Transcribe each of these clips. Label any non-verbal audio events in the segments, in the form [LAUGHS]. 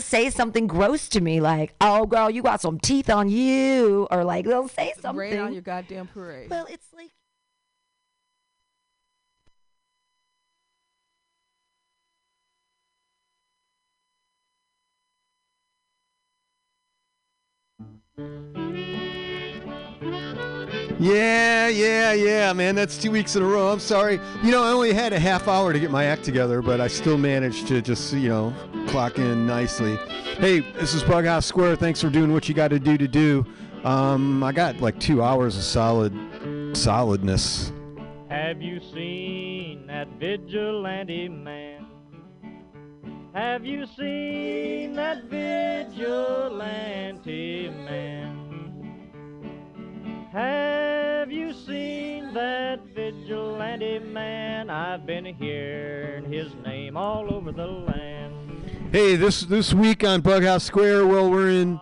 say something gross to me like, "Oh, girl, you got some teeth on you," or like they'll say something. Rain on your goddamn parade. well, it's like Yeah, yeah, yeah, man. That's two weeks in a row. I'm sorry. You know, I only had a half hour to get my act together, but I still managed to just, you know, clock in nicely. Hey, this is Bughouse Square. Thanks for doing what you got to do to do. Um, I got like two hours of solid solidness. Have you seen that vigilante man? Have you seen that vigilante man? Have you seen that vigilante man? I've been hearing his name all over the land. Hey, this this week on Bughouse Square, well, we're in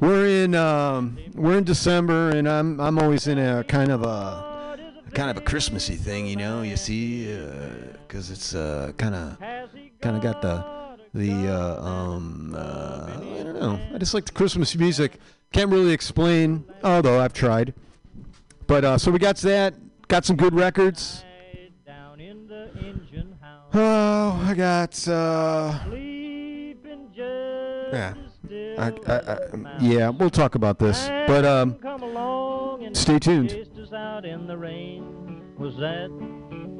we're in um, we're in December, and I'm I'm always in a kind of a kind of a Christmassy thing, you know. You see, because it's uh, kind of kind of got the the uh, um, uh, I don't know. I just like the Christmas music. Can't really explain, although I've tried. But uh, so we got that. Got some good records. Down in the engine house, Oh, I got. Uh, just yeah, I, I, I, yeah. We'll talk about this, but um, Come along and stay tuned. us out in the rain. Was that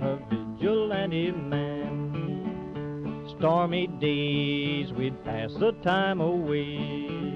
a vigilante man? Stormy days, we'd pass the time away.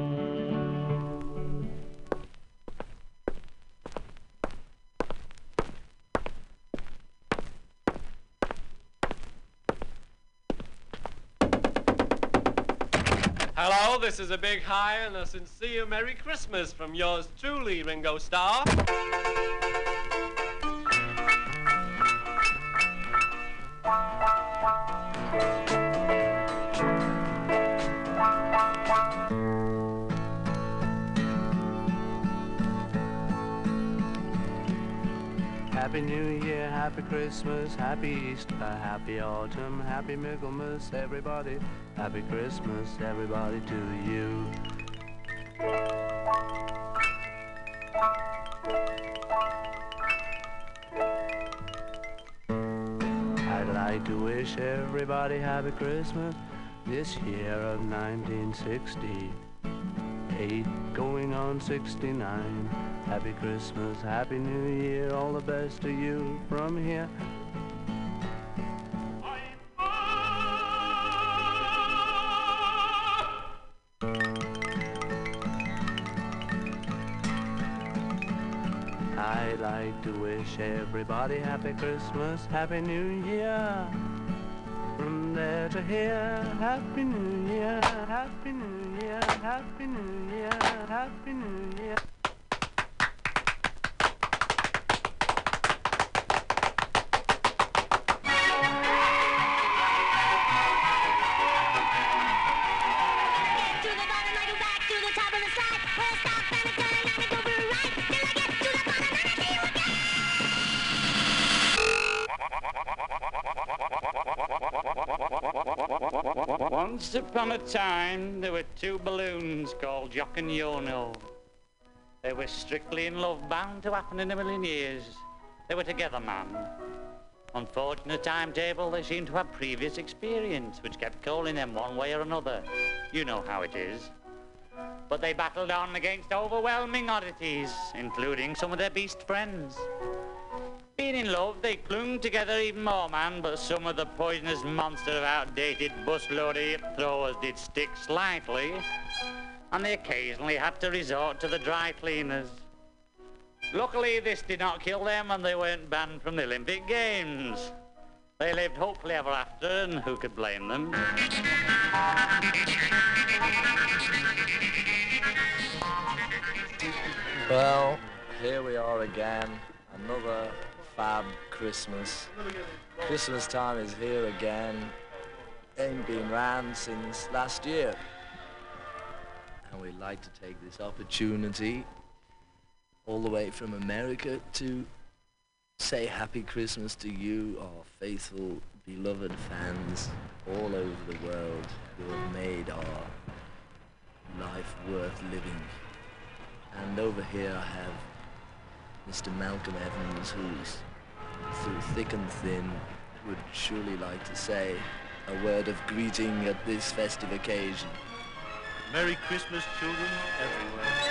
Hello, this is a big hi and a sincere Merry Christmas from yours truly, Ringo Starr. Happy New Year, Happy Christmas, Happy Easter, Happy Autumn, Happy Michaelmas, everybody. Happy Christmas, everybody, to you. I'd like to wish everybody Happy Christmas this year of 1968, going on 69. Happy Christmas, Happy New Year, all the best to you from here. Wish everybody happy Christmas, happy New Year. From there to here, happy New Year, happy New Year, happy New Year, happy New Year. Once upon a time, there were two balloons called Jock and Yono. They were strictly in love, bound to happen in a million years. They were together, man. Unfortunate timetable, they seemed to have previous experience, which kept calling them one way or another. You know how it is. But they battled on against overwhelming oddities, including some of their beast friends. Being in love, they clung together even more, man, but some of the poisonous monster of outdated busload hip throwers did stick slightly, and they occasionally had to resort to the dry cleaners. Luckily, this did not kill them, and they weren't banned from the Olympic Games. They lived hopefully ever after, and who could blame them? Well, here we are again. Another fab Christmas. Christmas time is here again. Ain't been round since last year. And we'd like to take this opportunity all the way from America to say happy Christmas to you, our faithful, beloved fans all over the world who have made our life worth living. And over here I have Mr. Malcolm Evans, who's through thick and thin would surely like to say a word of greeting at this festive occasion. Merry Christmas, children everywhere.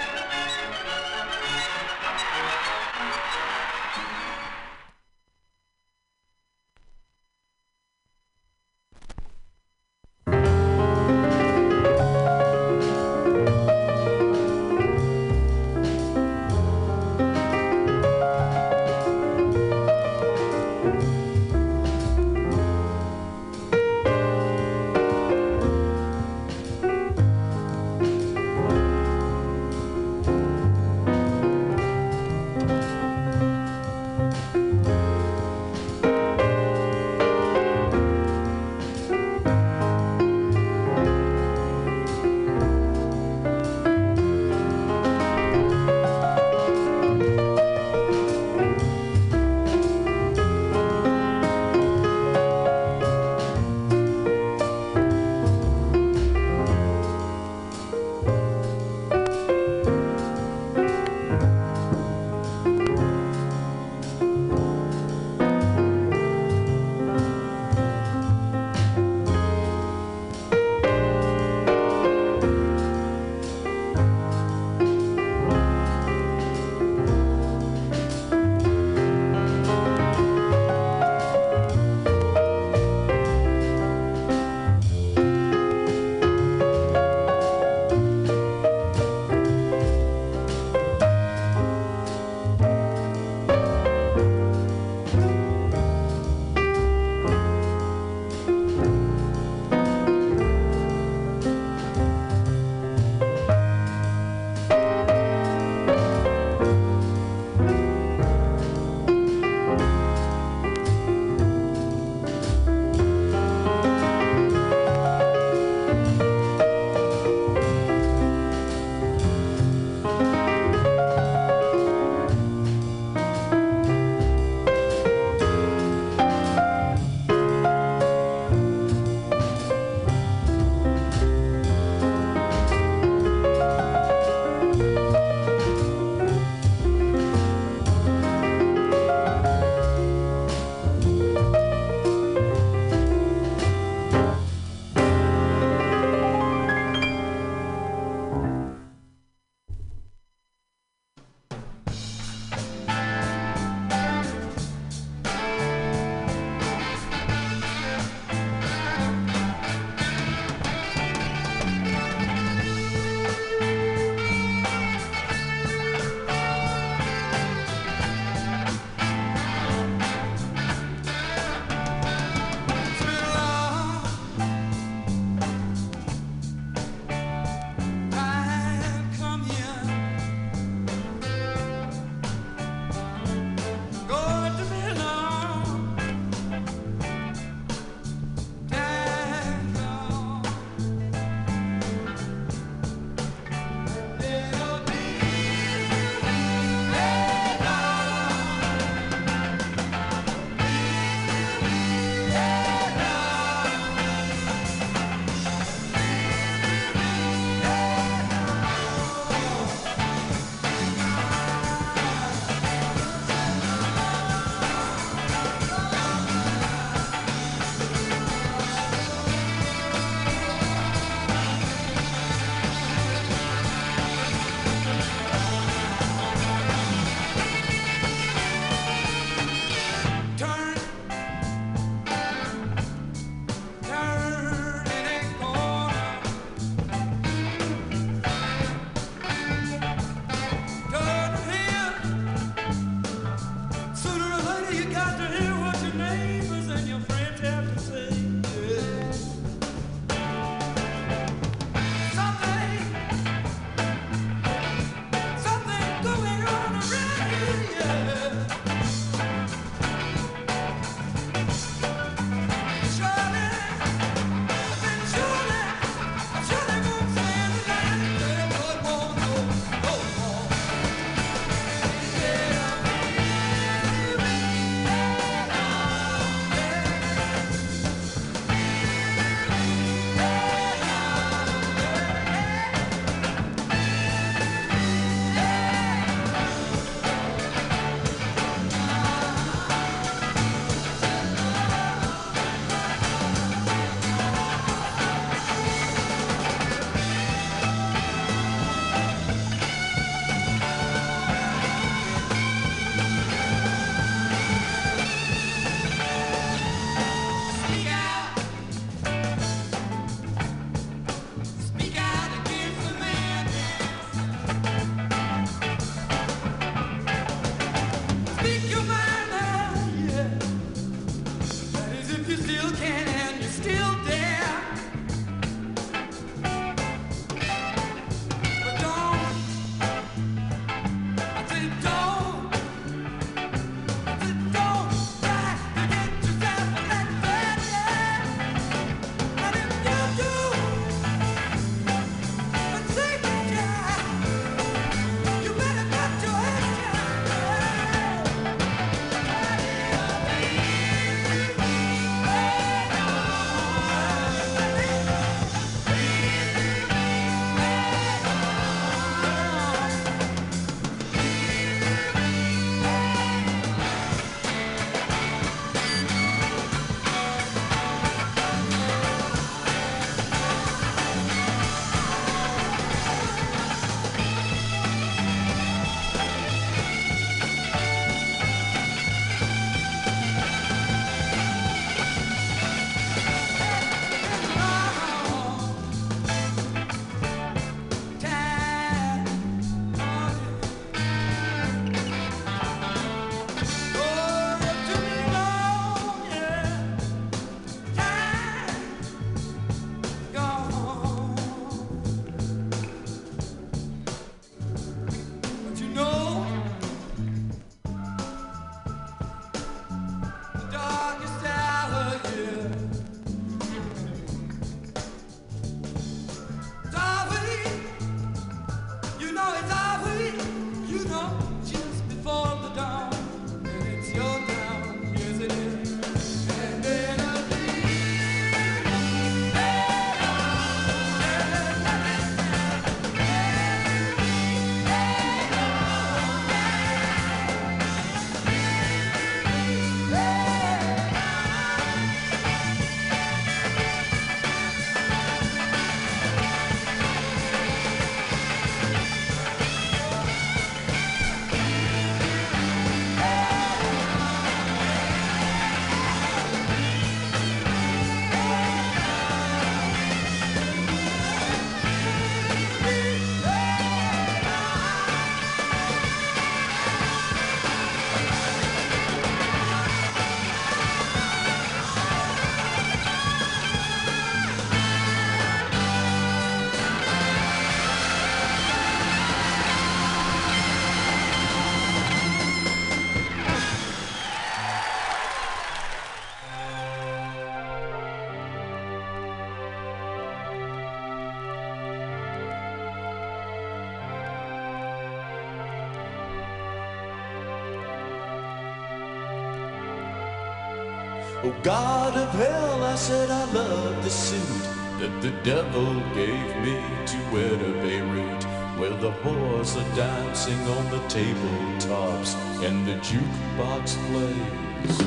God of hell, I said I love the suit that the devil gave me to wear to Beirut, where the whores are dancing on the tabletops and the jukebox plays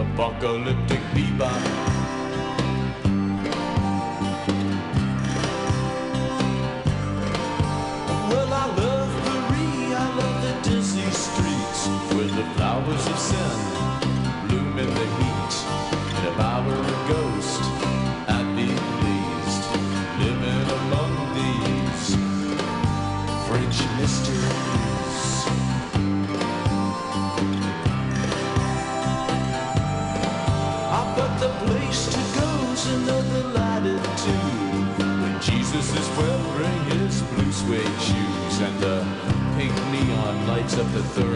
apocalyptic bebop. flowers of sin the third.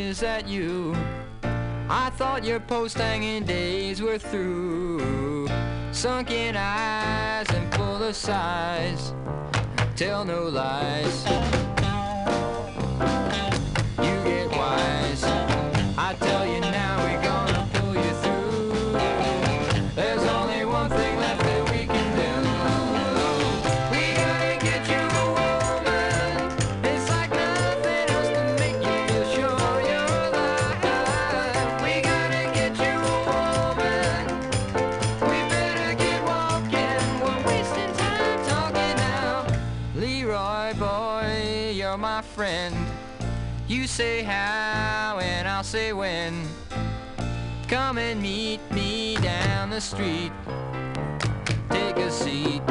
is that you? I thought your post-hanging days were through. Sunken eyes and full of sighs, tell no lies. say how and I'll say when. Come and meet me down the street. Take a seat.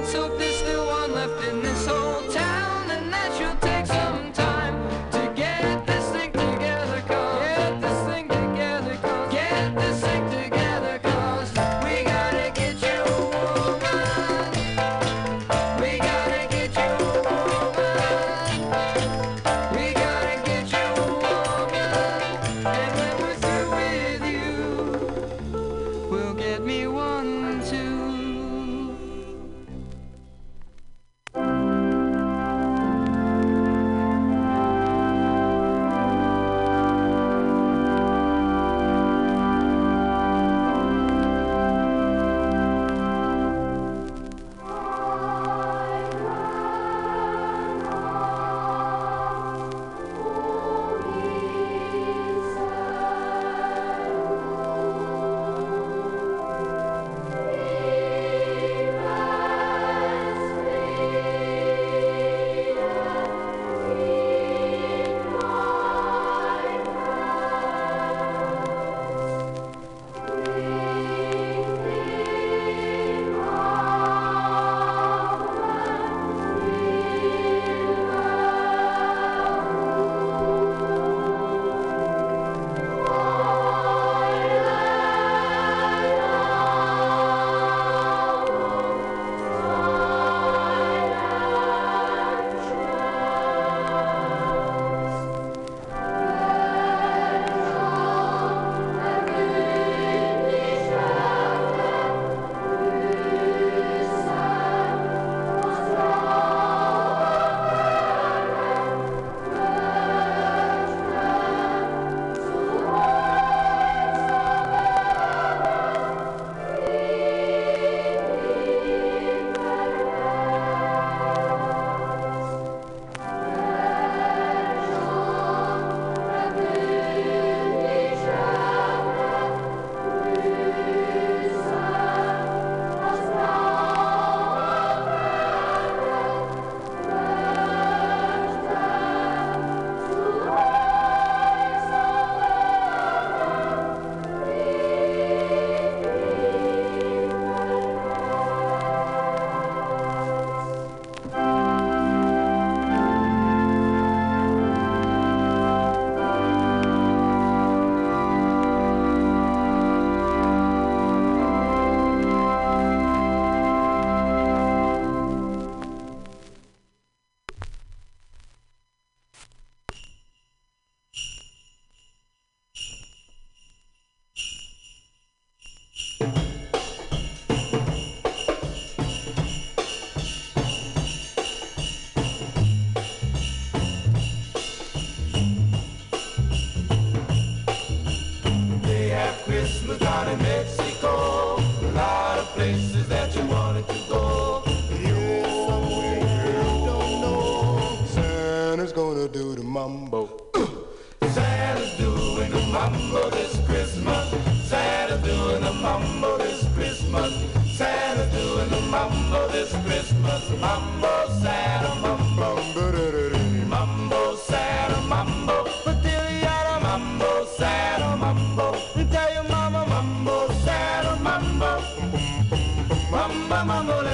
Let's hope there's still one left in this whole town.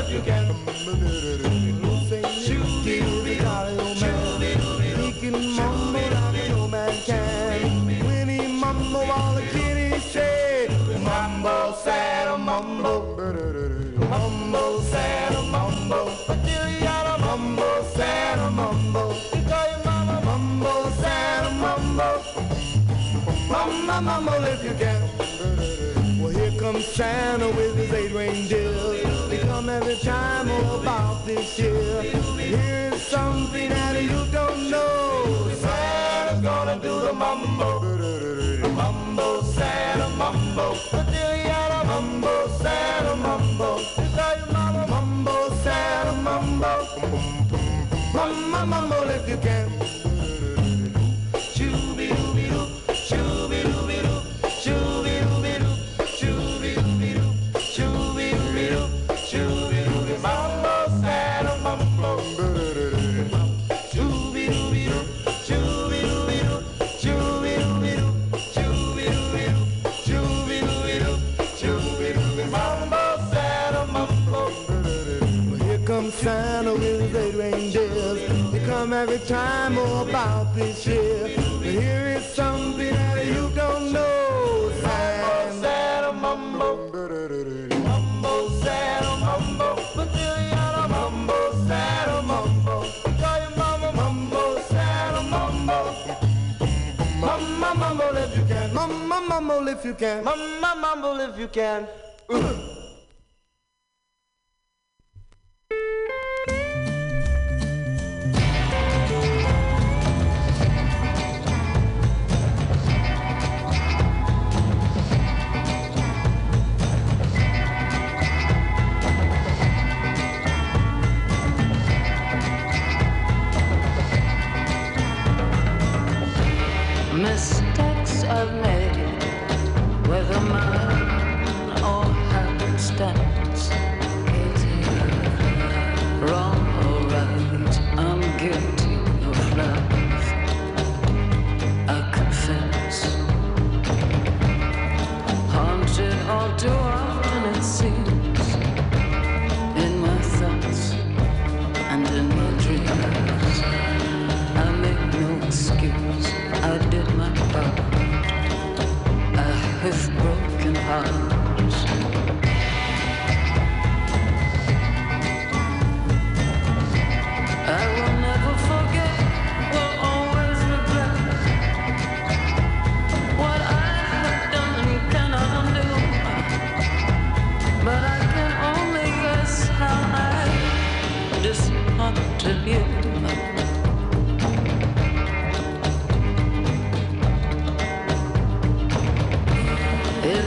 If you can. Shooby, dooby, shooby, dooby, He can mambo like no man can. When he mambo, all the kiddies say, Mambo, Santa, mambo. Mambo, Santa, mambo. Patiliana, mambo, Santa, mambo. Tell your mama, mambo, Santa, mambo. Mamba, mambo, if you can. Well, here comes Santa with his eight reindeers. Come every time all about this year. Here's something that you don't know. Santa's gonna do the mambo. Mambo, Santa, mambo. Patiliana, mambo, Santa, mambo. Tell your mama, mambo, Santa, mambo. Mamba, mambo, if you can. Every time oh, about this year. But here is something that you don't know. Santa, Santa, mumbo, mumbo, Santa, mumbo, Matilliana, mumbo, Santa, mumbo. Call your mama, mumbo, Santa, mumbo. Mama, mumble if you can. Mama, mumble if you can. Mama, mumble if you can. Haunted It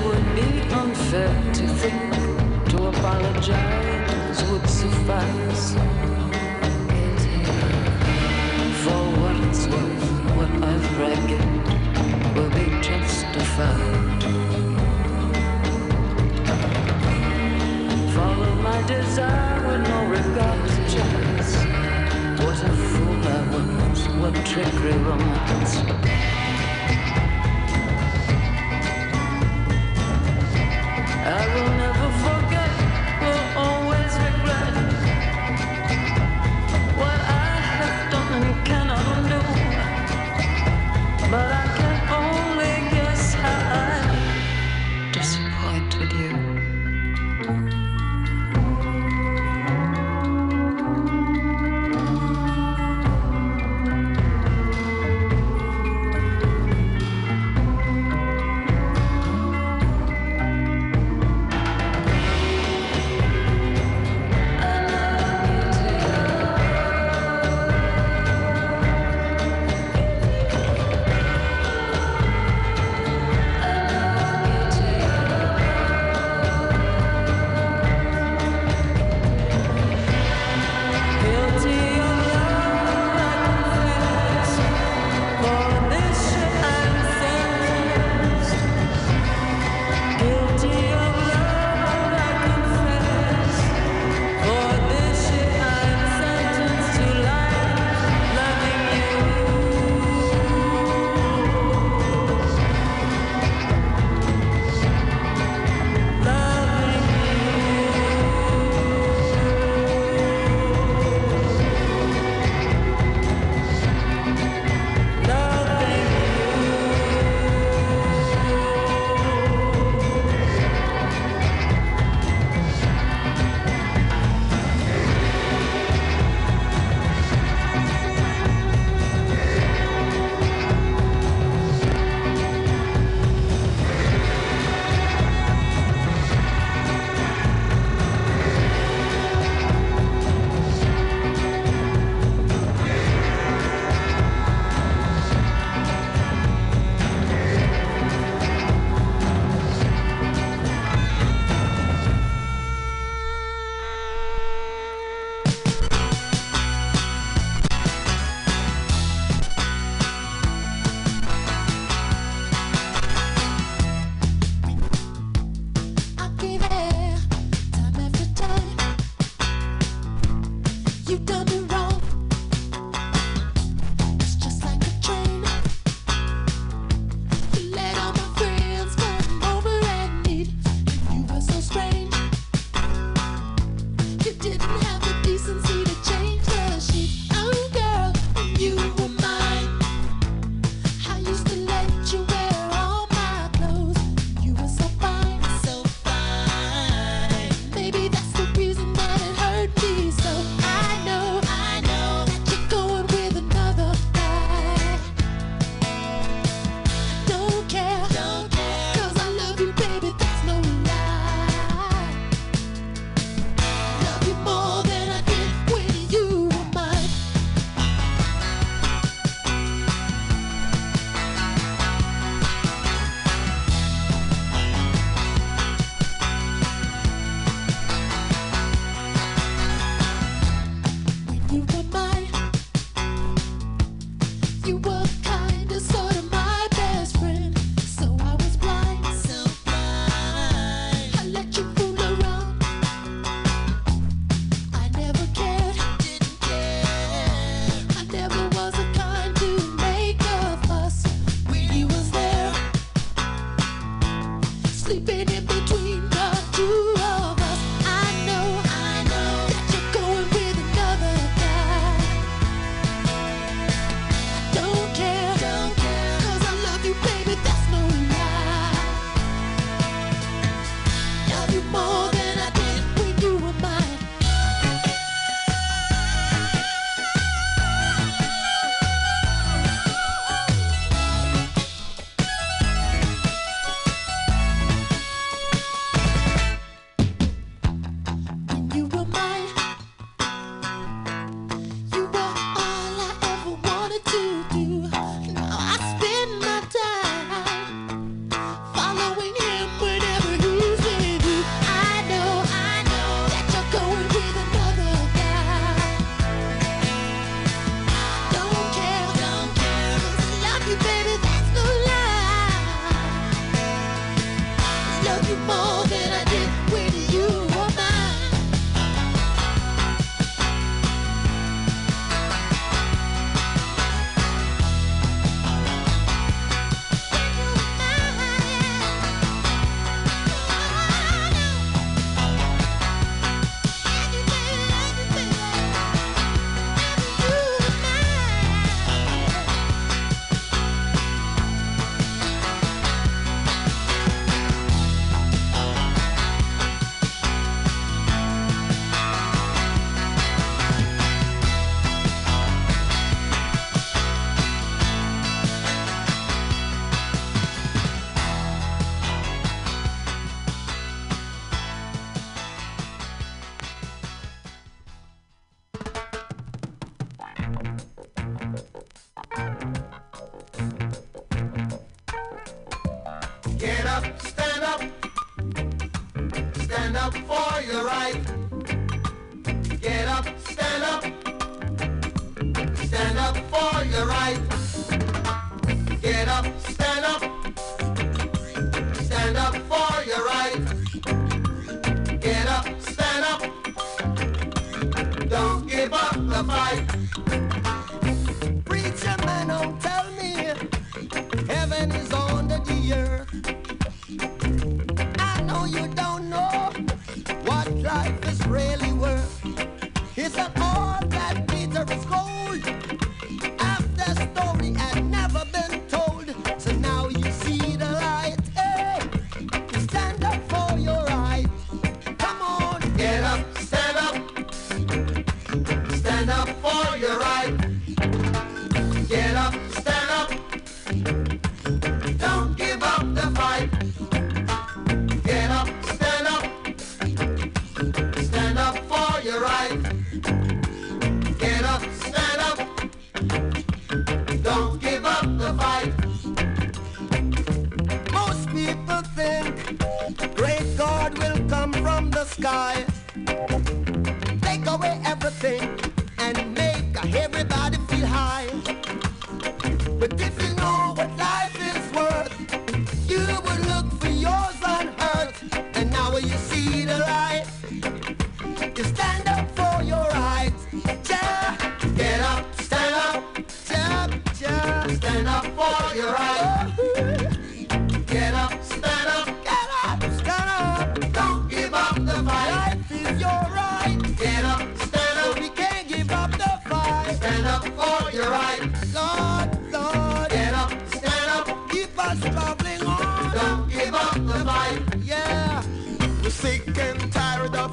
would be unfair to think to apologize would suffice. For what it's worth, what I've reckoned will be justified. Follow my desire with no regard a fool I was, what trickery romance.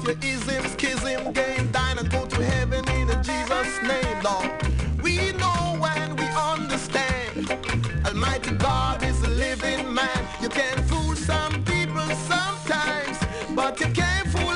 with isms, kiss him, game, dine and go to heaven in the Jesus name, Lord. We know and we understand. Almighty God is a living man. You can fool some people sometimes, but you can't fool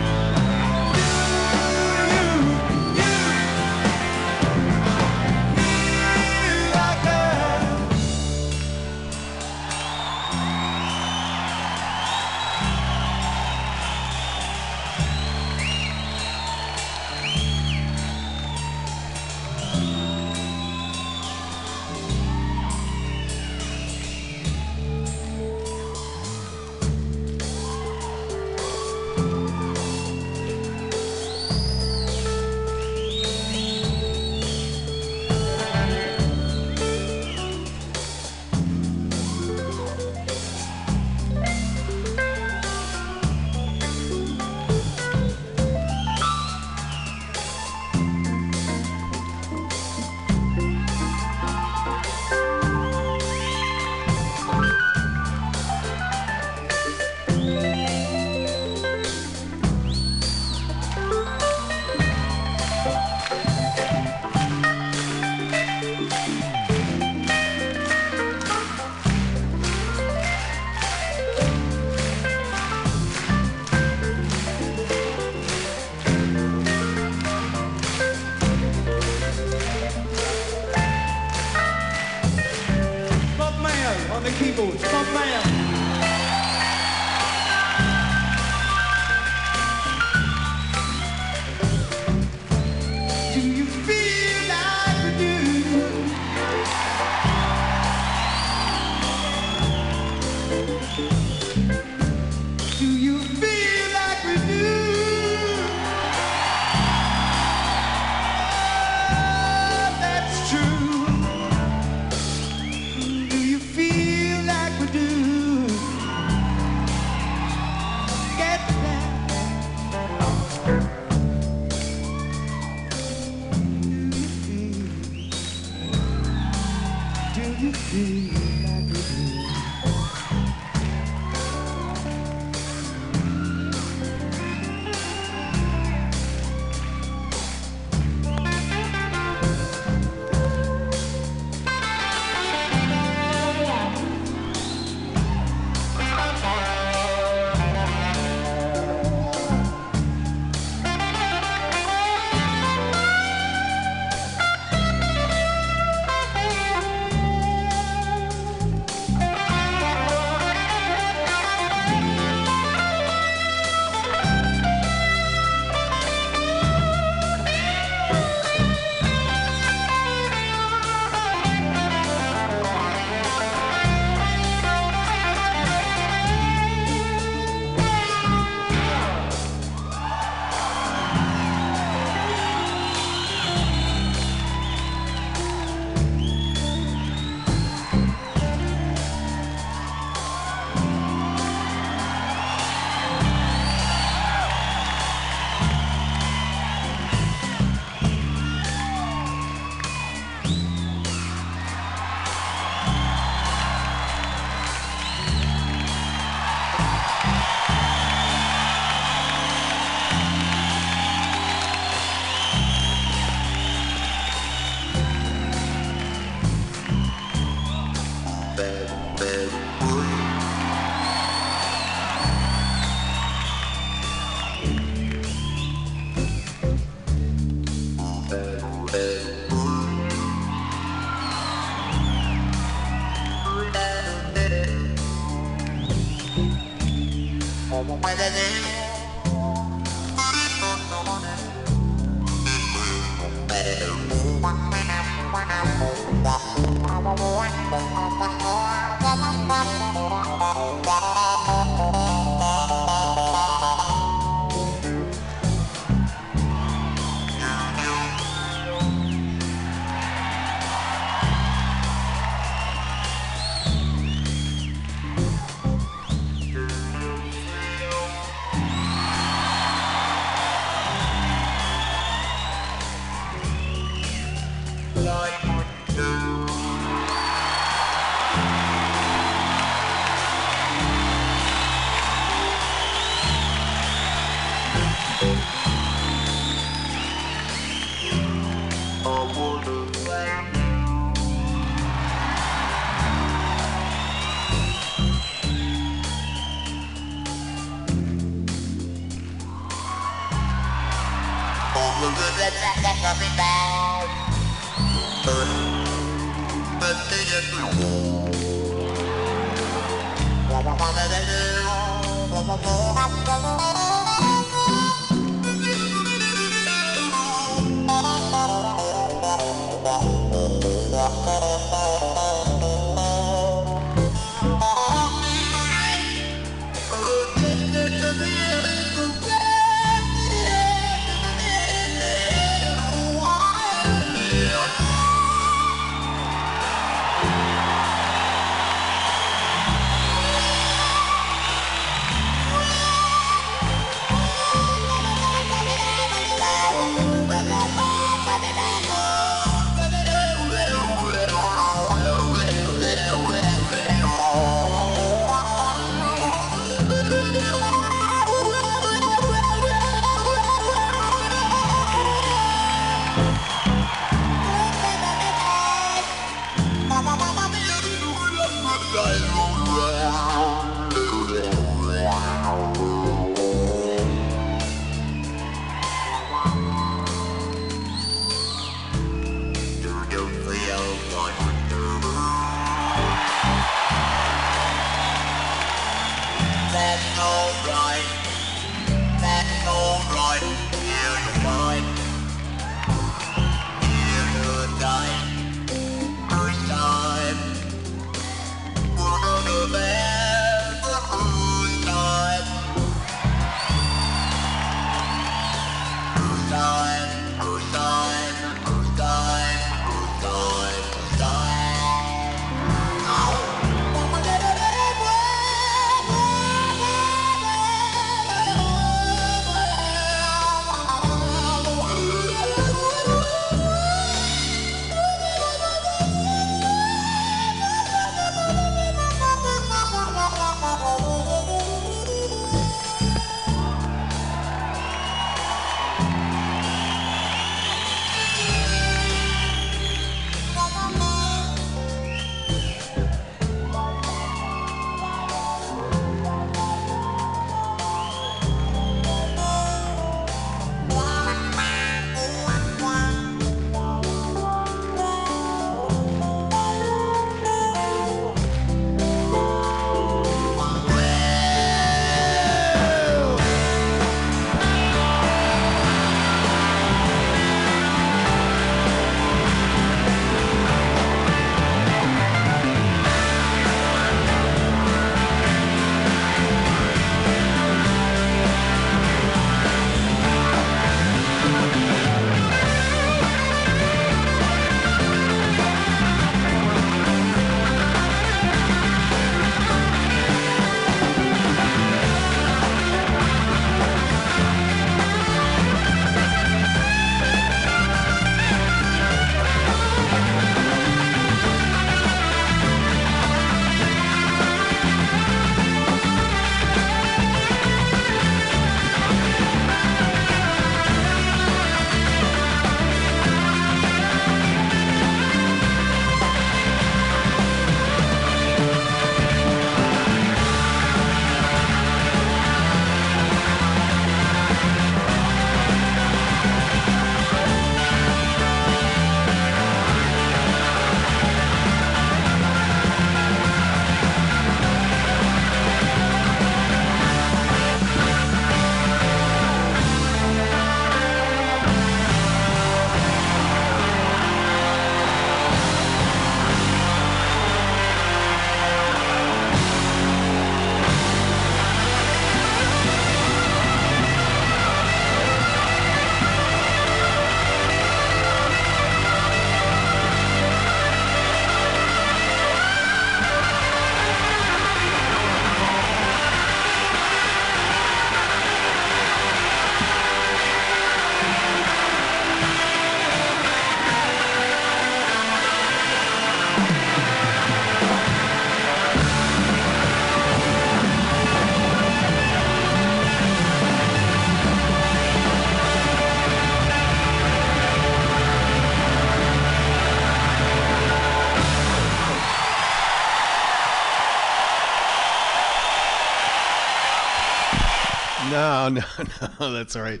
No, [LAUGHS] no. That's all right.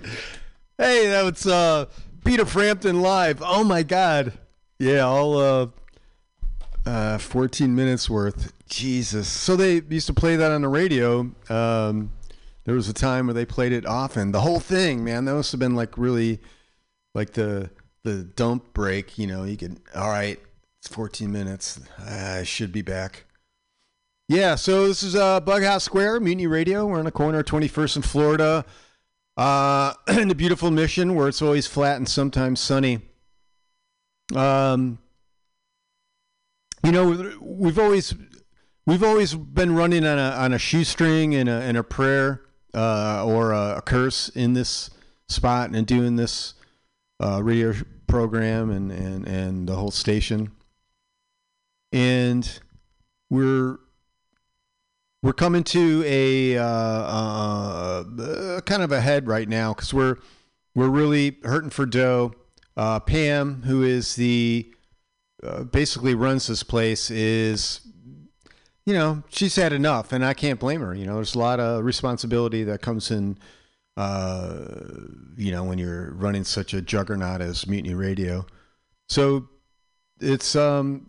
Hey, that was uh, Peter Frampton live. Oh my God. Yeah, all uh, uh, 14 minutes worth. Jesus. So they used to play that on the radio. Um, there was a time where they played it often. The whole thing, man. That must have been like really, like the the dump break. You know, you could. All right, it's 14 minutes. I should be back. Yeah. So this is uh, Bughouse Square, Mutiny Radio. We're on the corner of 21st and Florida. Uh, [CLEARS THROAT] in the beautiful Mission, where it's always flat and sometimes sunny. Um, you know, we've always we've always been running on a on a shoestring and a and a prayer uh, or a, a curse in this spot and doing this uh, radio program and, and and the whole station. And we're we're coming to a uh, uh, kind of a head right now because we're we're really hurting for dough. Uh, Pam, who is the uh, basically runs this place, is you know she's had enough, and I can't blame her. You know, there's a lot of responsibility that comes in. Uh, you know, when you're running such a juggernaut as Mutiny Radio, so it's um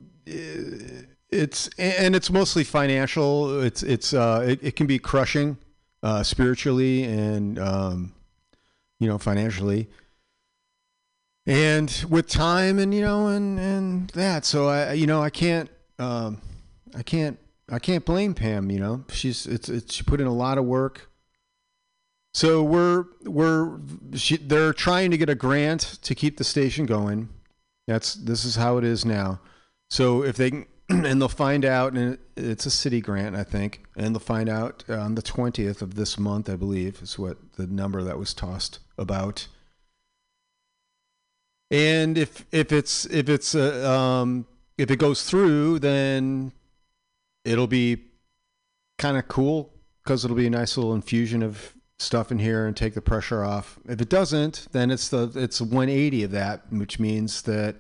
it's and it's mostly financial. It's it's uh it, it can be crushing uh spiritually and um you know financially. And with time and you know and and that so I you know I can't um I can't I can't blame Pam, you know. She's it's it's she put in a lot of work. So we're we're she, they're trying to get a grant to keep the station going. That's this is how it is now. So if they can, [CLEARS THROAT] and they'll find out, and it's a city grant, I think, and they'll find out on the twentieth of this month, I believe, is what the number that was tossed about. And if if it's if it's uh, um if it goes through, then it'll be kind of cool because it'll be a nice little infusion of stuff in here and take the pressure off. If it doesn't, then it's the it's 180 of that, which means that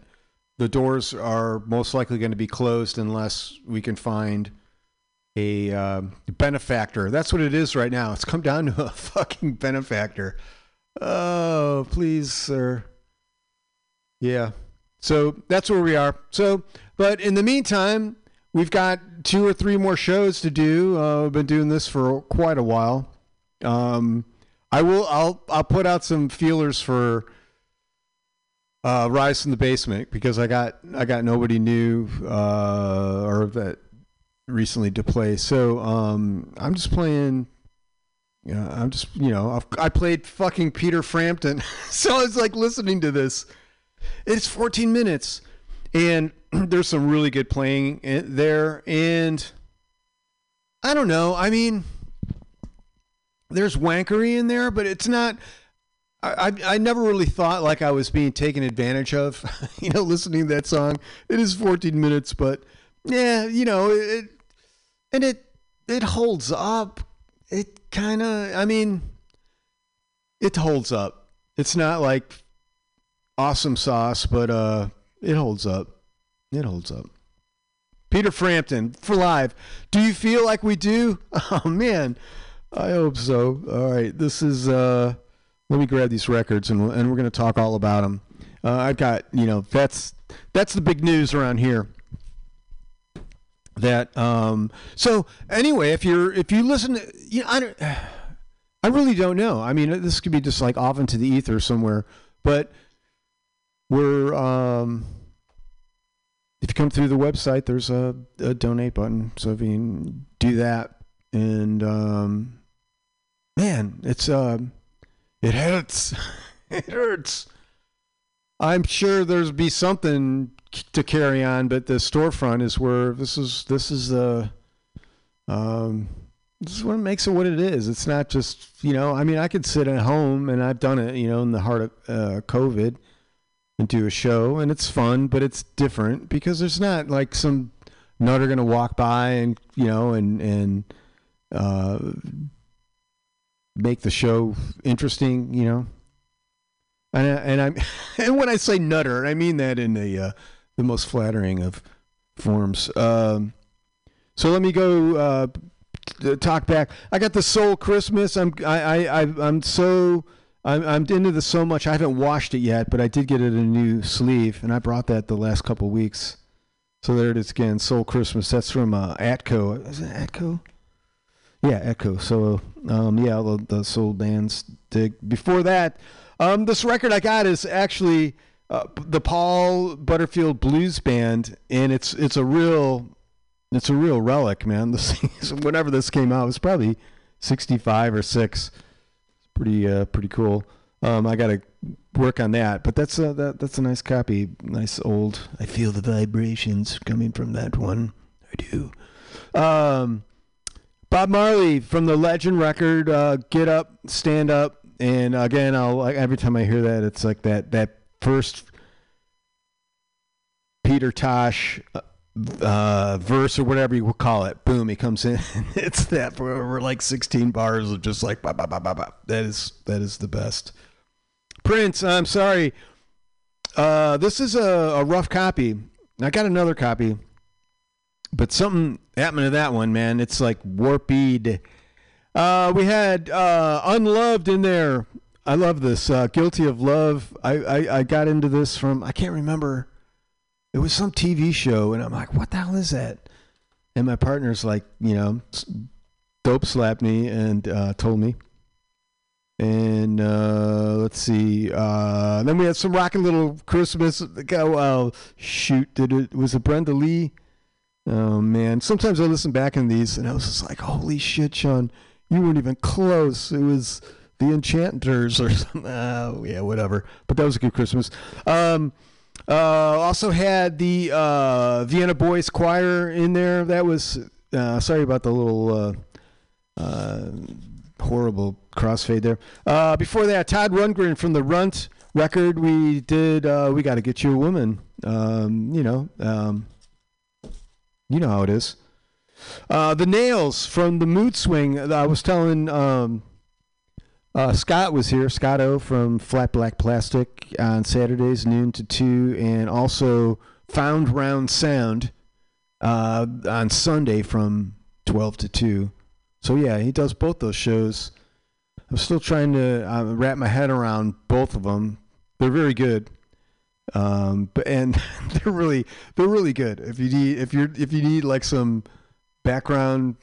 the doors are most likely going to be closed unless we can find a uh, benefactor. That's what it is right now. It's come down [LAUGHS] to a fucking benefactor. Oh, please, sir. Yeah. So that's where we are. So, but in the meantime, we've got two or three more shows to do. Uh, we've been doing this for quite a while. Um, I will. I'll. I'll put out some feelers for uh, Rise from the Basement because I got. I got nobody new uh, or that recently to play. So um, I'm just playing. I'm just you know I've, I played fucking Peter Frampton, [LAUGHS] so I was like listening to this. It's 14 minutes, and [CLEARS THROAT] there's some really good playing in there, and I don't know. I mean, there's wankery in there, but it's not. I, I never really thought like I was being taken advantage of, [LAUGHS] you know, listening to that song. It is 14 minutes, but yeah, you know, it and it it holds up. It kind of, I mean, it holds up. It's not like awesome sauce, but uh, it holds up. It holds up. Peter Frampton for live. Do you feel like we do? [LAUGHS] Oh man, I hope so. All right, this is. uh Let me grab these records and and we're gonna talk all about them. Uh, I've got you know that's that's the big news around here. That um. So anyway, if you're if you listen, to, you know I don't. [SIGHS] I really don't know. I mean, this could be just like off into the ether somewhere, but we're um if you come through the website there's a, a donate button so if you can do that and um man it's um it hurts. [LAUGHS] It hurts. I'm sure there's be something to carry on but the storefront is where this is this is the um this is what makes it what it is. It's not just you know i mean i could sit at home and i've done it you know in the heart of uh, covid and do a show and it's fun but it's different because there's not like some nutter gonna walk by and you know and and uh make the show interesting you know and I, and [LAUGHS] I'm and when I say nutter I mean that in the uh, the most flattering of forms um so let me go uh talk back I got the soul Christmas I'm I I I- I'm so I'm I'm into this so much. I haven't washed it yet, but I did get it a new sleeve, and I brought that the last couple weeks. So there it is again. Soul Christmas. That's from uh, Atco. Is it Atco? Yeah, Echo. So um, yeah, the, the soul bands dig. Before that, um, this record I got is actually uh, the Paul Butterfield Blues Band, and it's it's a real it's a real relic, man. [LAUGHS] This whenever this came out, it was probably sixty five or six. It's pretty uh, pretty cool. Um, I got to work on that, but that's a that, that's a nice copy, nice old. I feel the vibrations coming from that one. I do. Um, Bob Marley from the Legend record, uh, "Get Up, Stand Up," and again, I'll every time I hear that, it's like that that first Peter Tosh uh, uh, verse or whatever you will call it. Boom, he comes in. [LAUGHS] it's that for, for like 16 bars of just like bah, bah, bah, bah, bah. that is that is the best. Prince, I'm sorry. Uh, this is a, a rough copy. I got another copy, but something happened to that one, man. It's like warped. Uh, we had uh, Unloved in there. I love this. Uh, Guilty of Love. I, I, I got into this from, I can't remember. It was some TV show, and I'm like, what the hell is that? And my partner's like, you know, dope slapped me and uh, told me. And uh, let's see. Uh, then we had some rockin' little Christmas. Oh, uh, shoot, did it was it Brenda Lee? Oh man, sometimes I listen back in these and I was just like, holy shit, Sean, you weren't even close. It was the Enchanters or [LAUGHS] something. Oh yeah, whatever. But that was a good Christmas. Um, uh, also had the uh, Vienna Boys Choir in there. That was uh, sorry about the little uh, uh, horrible crossfade there. Uh, before that, Todd Rundgren from the Runt record. We did. We got to get you a woman. Um, you know. Um, you know how it is. Uh, the Nails from the Mood Swing. I was telling um, uh, Scott was here. Scott O from Flat Black Plastic on Saturdays noon to two, and also Found Round Sound uh, on Sunday from twelve to two. So yeah, he does both those shows. I'm still trying to uh, wrap my head around both of them. They're very good. Um, but and [LAUGHS] they're really they're really good. If you need if you're if you need like some background,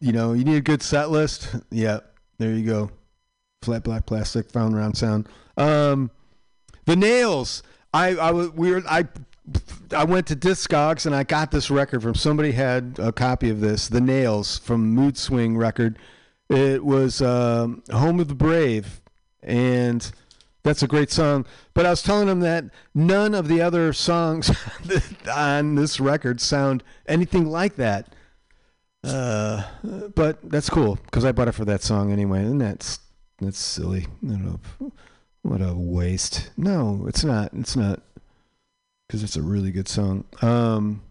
you know, you need a good set list. Yeah, there you go. Flat black plastic found round sound. Um, the nails. I I was we were I. I went to Discogs and I got this record from somebody had a copy of this, The Nails from Mood Swing record. It was um, Home of the Brave, and that's a great song. But I was telling him that none of the other songs [LAUGHS] on this record sound anything like that. Uh, but that's cool because I bought it for that song anyway, and that's that's silly. I don't know. What a waste. No, it's not. It's not because it's a really good song. Um,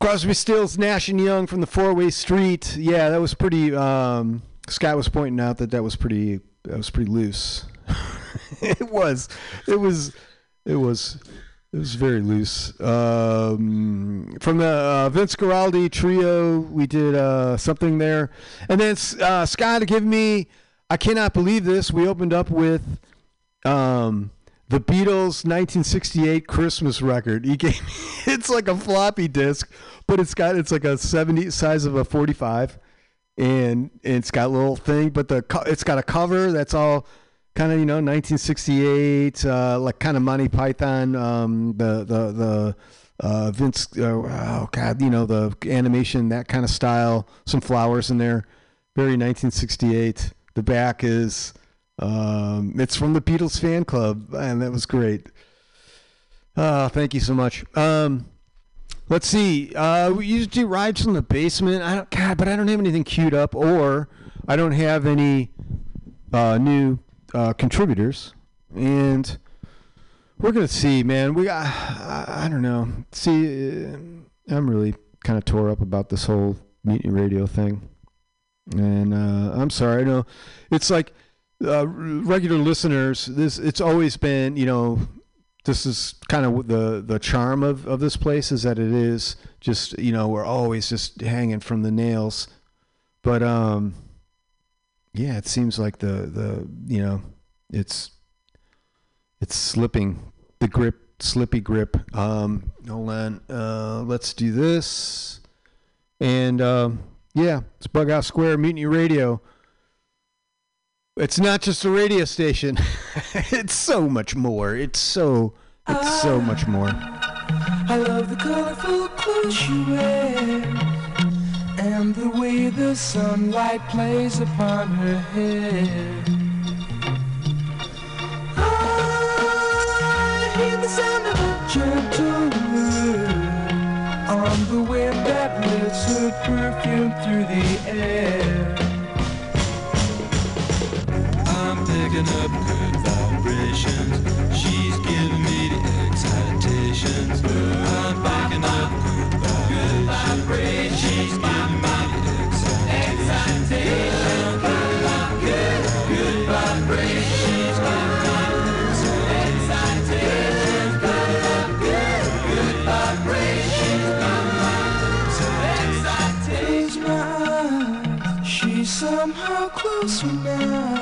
Crosby, Stills, Nash and Young from the Four Way Street. Yeah, that was pretty. Um, Scott was pointing out that that was pretty. That was pretty loose. [LAUGHS] it was. It was. It was. It was very loose. Um, from the uh, Vince Guaraldi trio, we did uh, something there, and then uh, Scott gave me. I cannot believe this. We opened up with um, the Beatles 1968 Christmas record. He gave me. [LAUGHS] It's like a floppy disk, but it's got it's like a 70 size of a 45, and, it's got a little thing, but the co- it's got a cover that's all kind of you know 1968 uh, like kind of Monty Python um, the the the uh, Vince uh, oh god you know the animation that kind of style some flowers in there. Very 1968 the back is um, it's from the Beatles fan club and that was great. Oh thank you so much. Um, let's see uh, we used to do Rise from the basement I don't god but I don't have anything queued up or I don't have any uh, new uh, contributors, and we're gonna see, man. We got, I, I don't know. See, uh, I'm really kind of tore up about this whole mutiny radio thing, and uh, I'm sorry. I know it's like uh, regular listeners. This it's always been, you know. This is kind of the the charm of, of this place is that it is just you know we're always just hanging from the nails, but um yeah, it seems like the the you know it's it's slipping the grip, slippy grip. Um, hold uh, let's do this, and um, yeah, it's Bughouse Square Mutiny Radio. It's not just a radio station. [LAUGHS] it's so much more. It's so it's so ah. much more. I love the colorful clothes she wears and the way the sunlight plays upon her hair. I hear the sound of a gentle word on the wind that lifts her perfume through the air. Picking up good vibrations. She's giving me the excitations. I'm picking up good vibrations. She's giving me the excitations. Good, good vibrations. She's giving me the excitations. Good, good vibrations. Close my eyes, she's somehow closer now.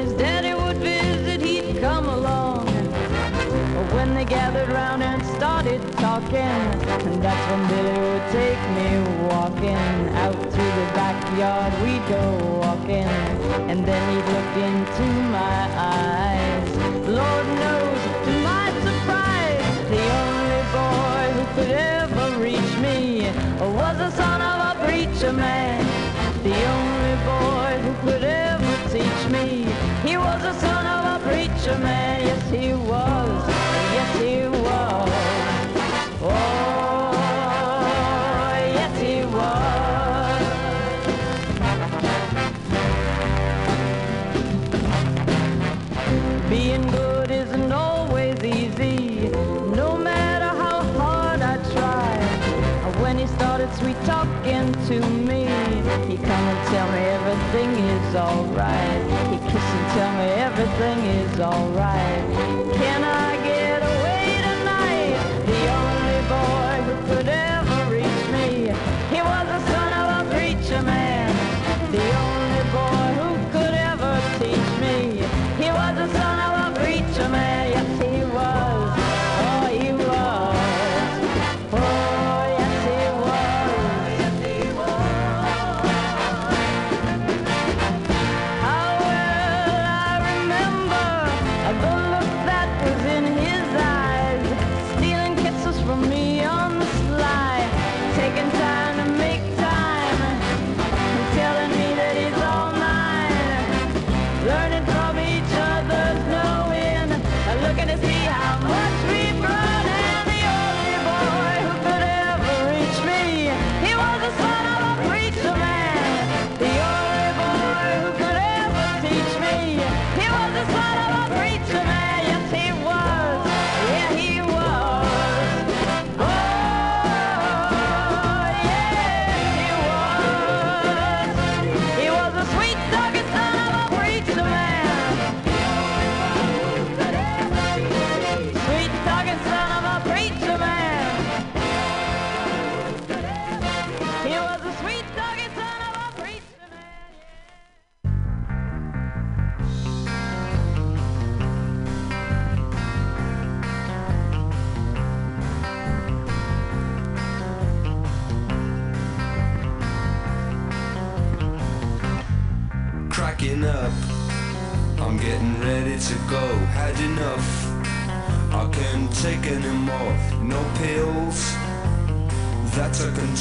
his daddy would visit, he'd come along. But when they gathered round and started talking, and that's when Billy would take me walking out to the backyard. He sweet talking to me, he come and tell me everything is alright. He kiss and tell me everything is alright.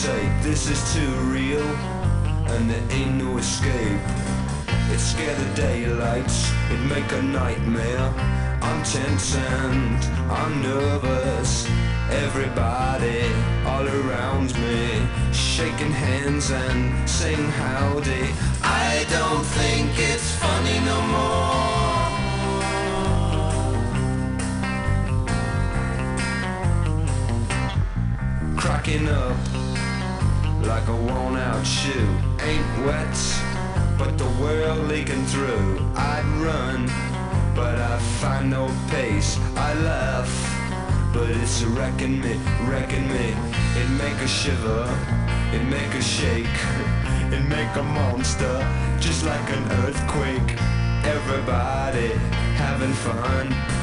Take. This is too real, and there ain't no escape. It scare the daylight. It make a nightmare. I'm tense and I'm nervous. Everybody all around me shaking hands and saying howdy. I don't think it's funny no more. Cracking up like a worn out shoe. Ain't wet, but the world leaking through. I'd run, but I find no pace. I laugh, but it's wrecking me, wrecking me. It make a shiver, it make a shake, [LAUGHS] it make a monster, just like an earthquake. Everybody having fun.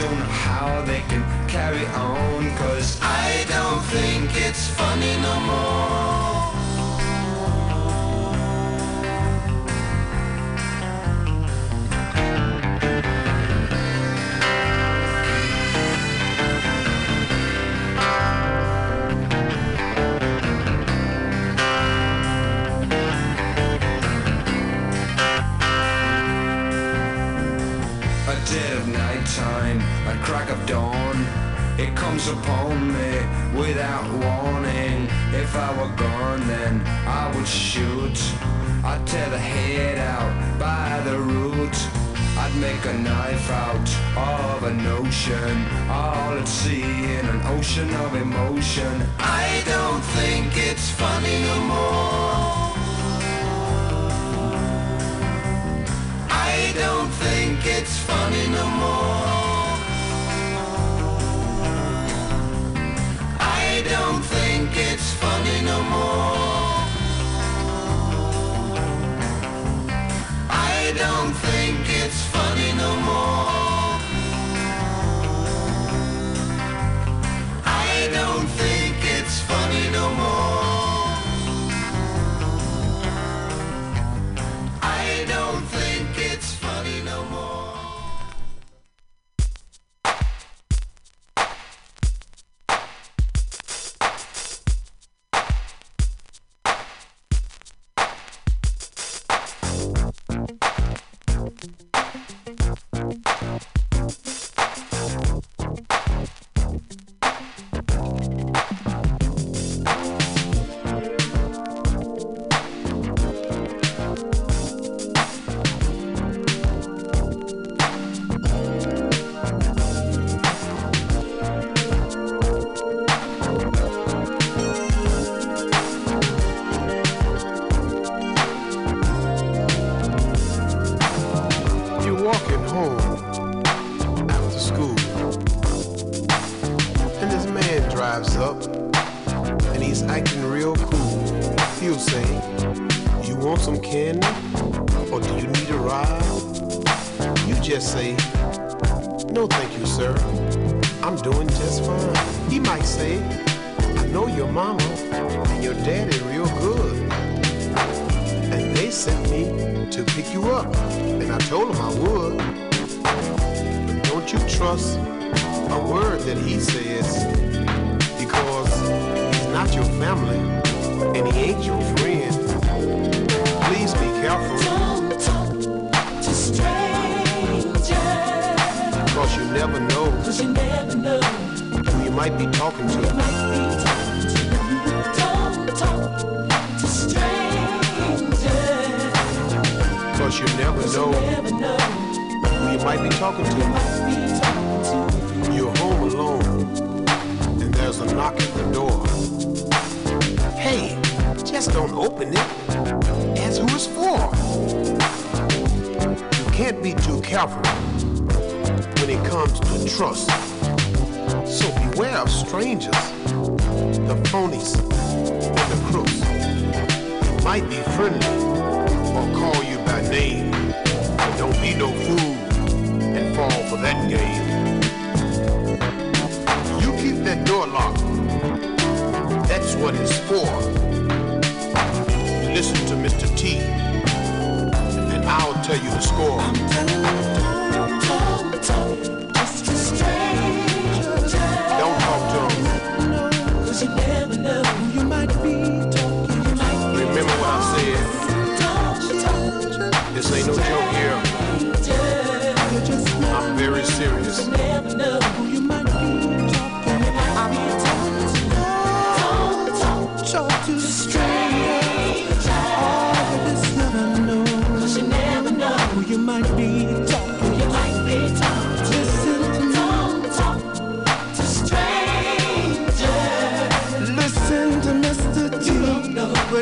Don't know how they can carry on, cause I don't think it's funny no more. All at sea in an ocean of emotion. I don't think it's funny no more. I don't think it's funny no more. I don't think it's funny no more.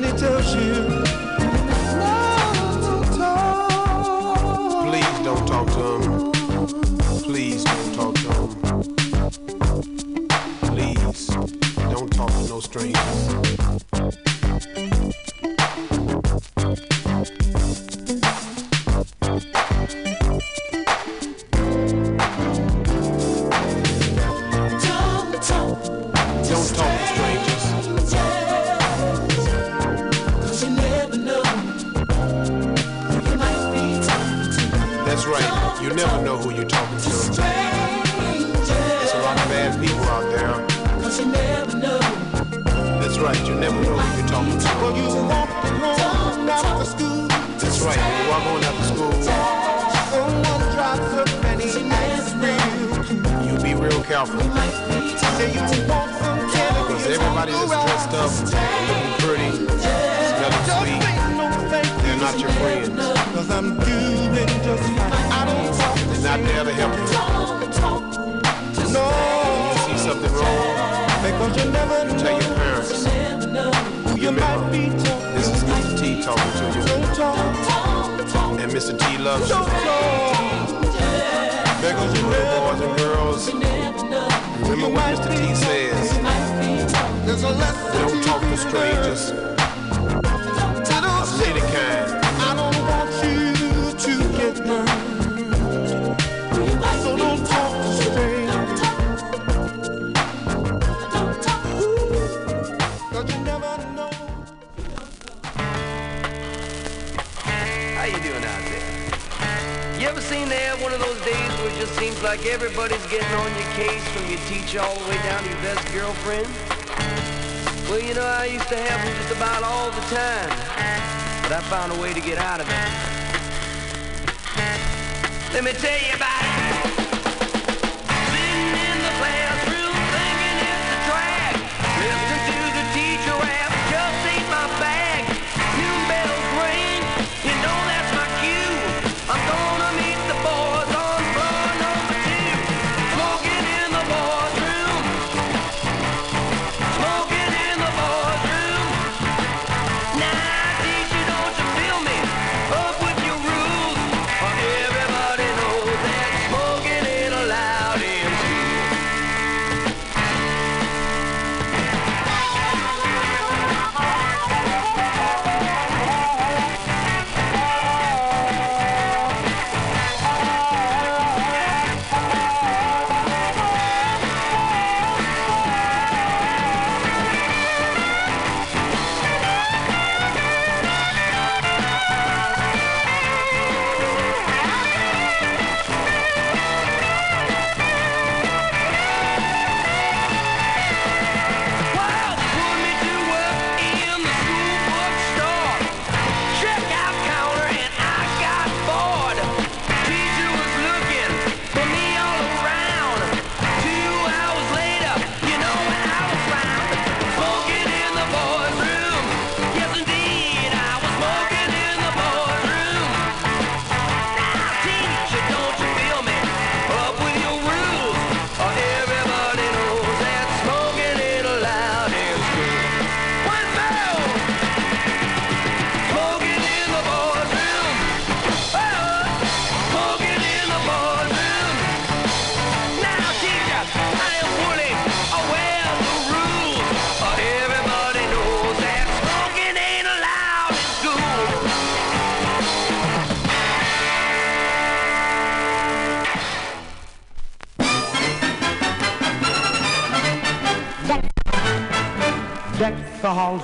When he tells you.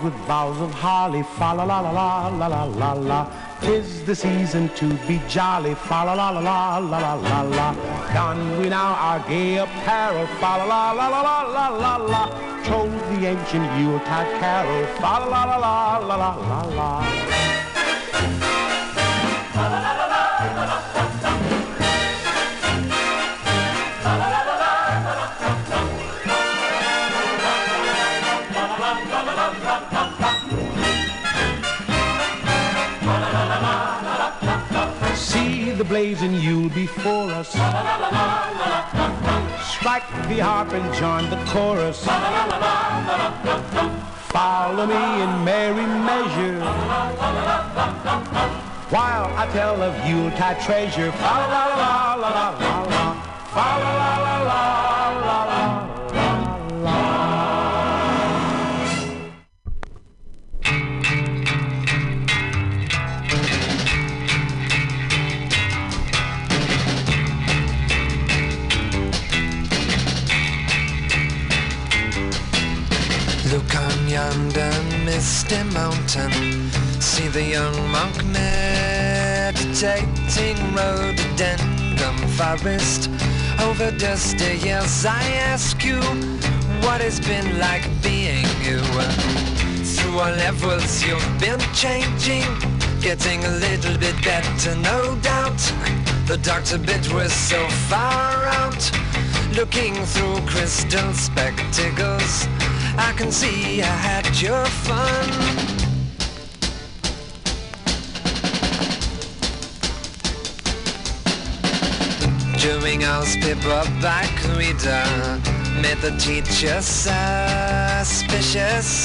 With boughs of holly, fa la la la la la la la la. Tis the season to be jolly, fa la la la la la la la la. Don we now our gay apparel, fa la la la la la la la la. Told the ancient Yuletide carol, fa la la la la la la la la. The blazing Yule before us. Strike the harp and join the chorus. Follow me in merry measure. While I tell of Yuletide treasure. Misty mountain. See the young monk meditating rhododendron forest. Over dusty years I ask you, what has been like being you? Through all levels you've been changing, getting a little bit better, no doubt. The doctor bit was so far out, looking through crystal spectacles. I can see I had your fun. During our back reader made the teacher suspicious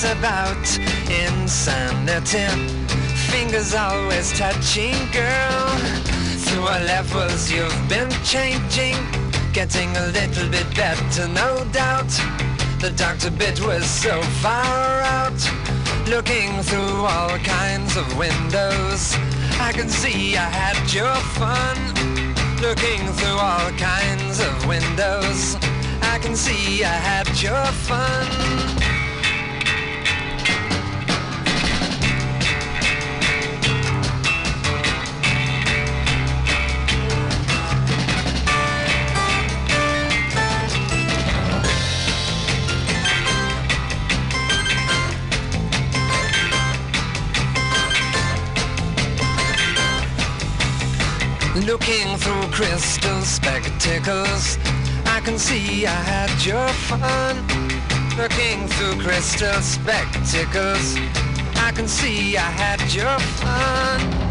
about insanity. Fingers always touching, girl. Through our levels you've been changing, getting a little bit better, no doubt. The doctor bit was so far out, looking through all kinds of windows. I can see I had your fun, looking through all kinds of windows. I can see I had your fun. Looking through crystal spectacles, I can see I had your fun. Looking through crystal spectacles, I can see I had your fun.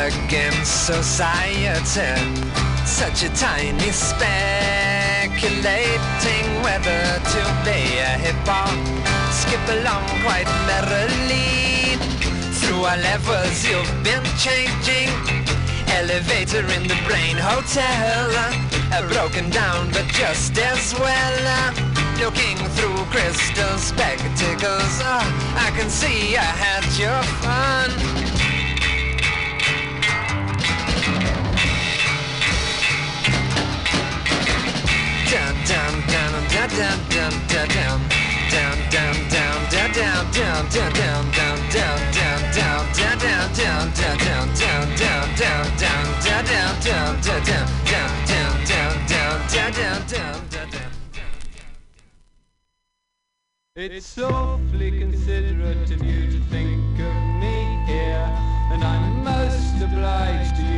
Against society such a tiny speculating whether to be a hip hop. Skip along quite merrily. Through our levels you've been changing. Elevator in the brain hotel. Uh, broken down but just as well. Looking through crystal spectacles. Uh, I can see I had your fun. It's awfully considerate of you to think of me here, and I'm most obliged to you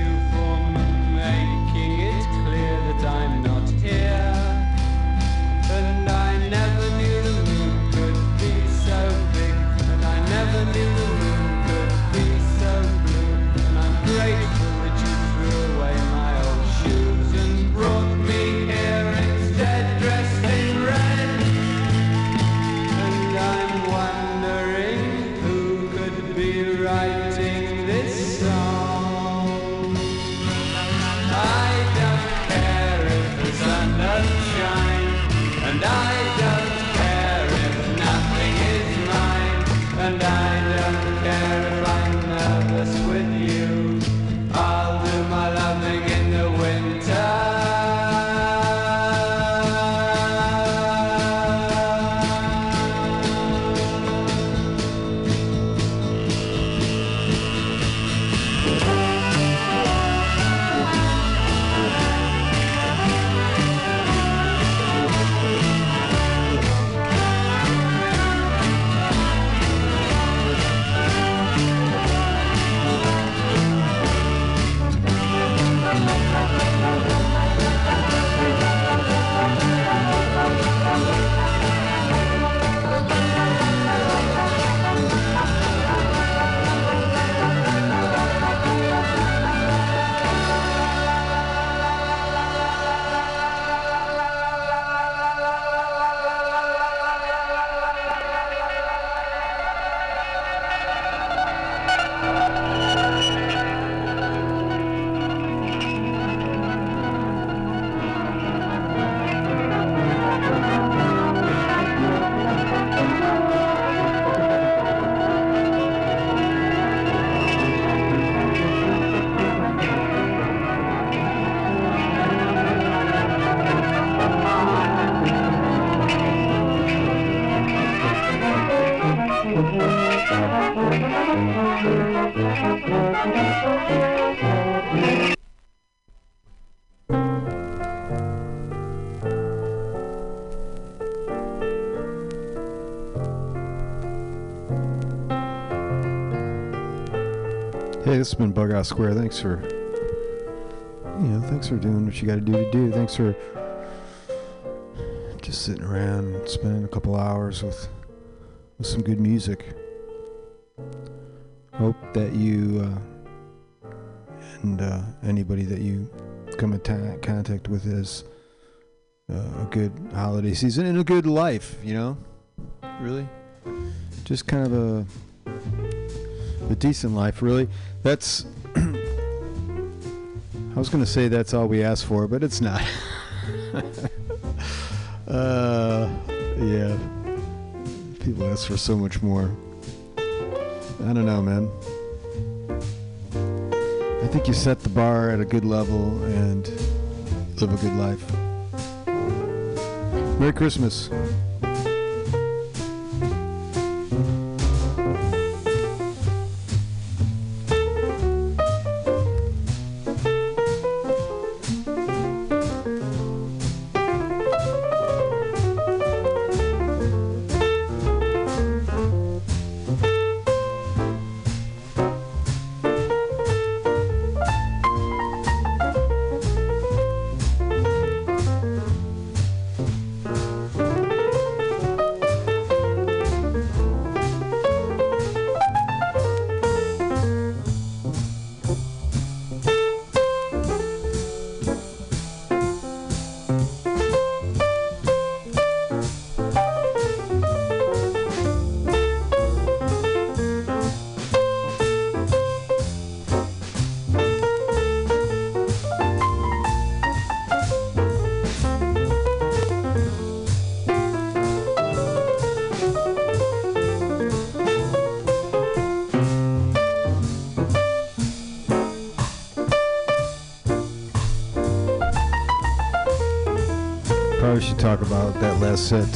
this has been Bughouse Square. Thanks for, you know, thanks for doing what you got to do to do. Thanks for just sitting around spending a couple hours with with some good music. Hope that you uh, and uh, anybody that you come in ta- contact with has uh, a good holiday season and a good life. You know, really, just kind of a a decent life, really. That's. [CLEARS THROAT] I was gonna say that's all we ask for, but it's not. [LAUGHS] uh, yeah. People ask for so much more. I don't know, man. I think you set the bar at a good level and live a good life. Merry Christmas.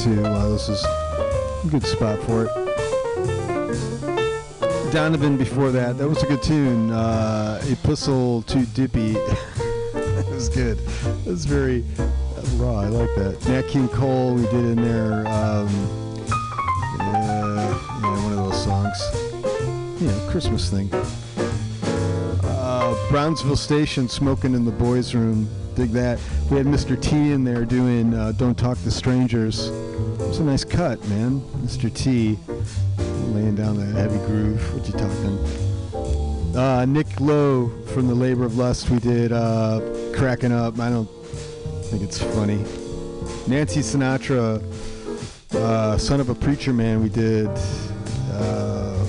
Wow, this is a good spot for it. Donovan before that, that was a good tune. Uh, Epistle to Dippy. [LAUGHS] it was good. It was very raw. I like that. Nat King Cole, we did in there. Um, yeah, yeah, one of those songs. You know, Christmas thing. Uh, Brownsville Station, smoking in the boys' room. Dig that. We had Mr. T in there doing uh, "Don't Talk to Strangers." It was a nice cut, man. Mr. T laying down that heavy groove. What you talking? Uh, Nick Lowe from the Labour of Lust. We did uh, "Cracking Up." I don't think it's funny. Nancy Sinatra, uh, "Son of a Preacher Man." We did. Uh,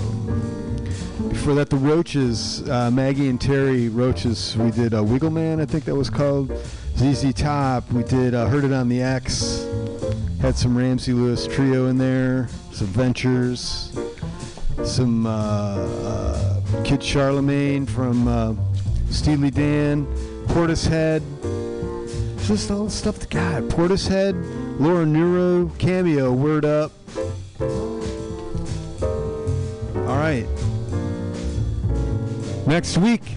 before that, the Roches, uh, Maggie and Terre Roches. We did uh, Wiggle Man, I think that was called. ZZ Top. We did uh, Heard It on the X. Had some Ramsey Lewis trio in there. Some Ventures. Some uh, uh, Kid Charlemagne from uh, Steely Dan. Portishead. Just all the stuff that got. Portishead, Laura Nyro, Cameo, Word Up. All right. Next week,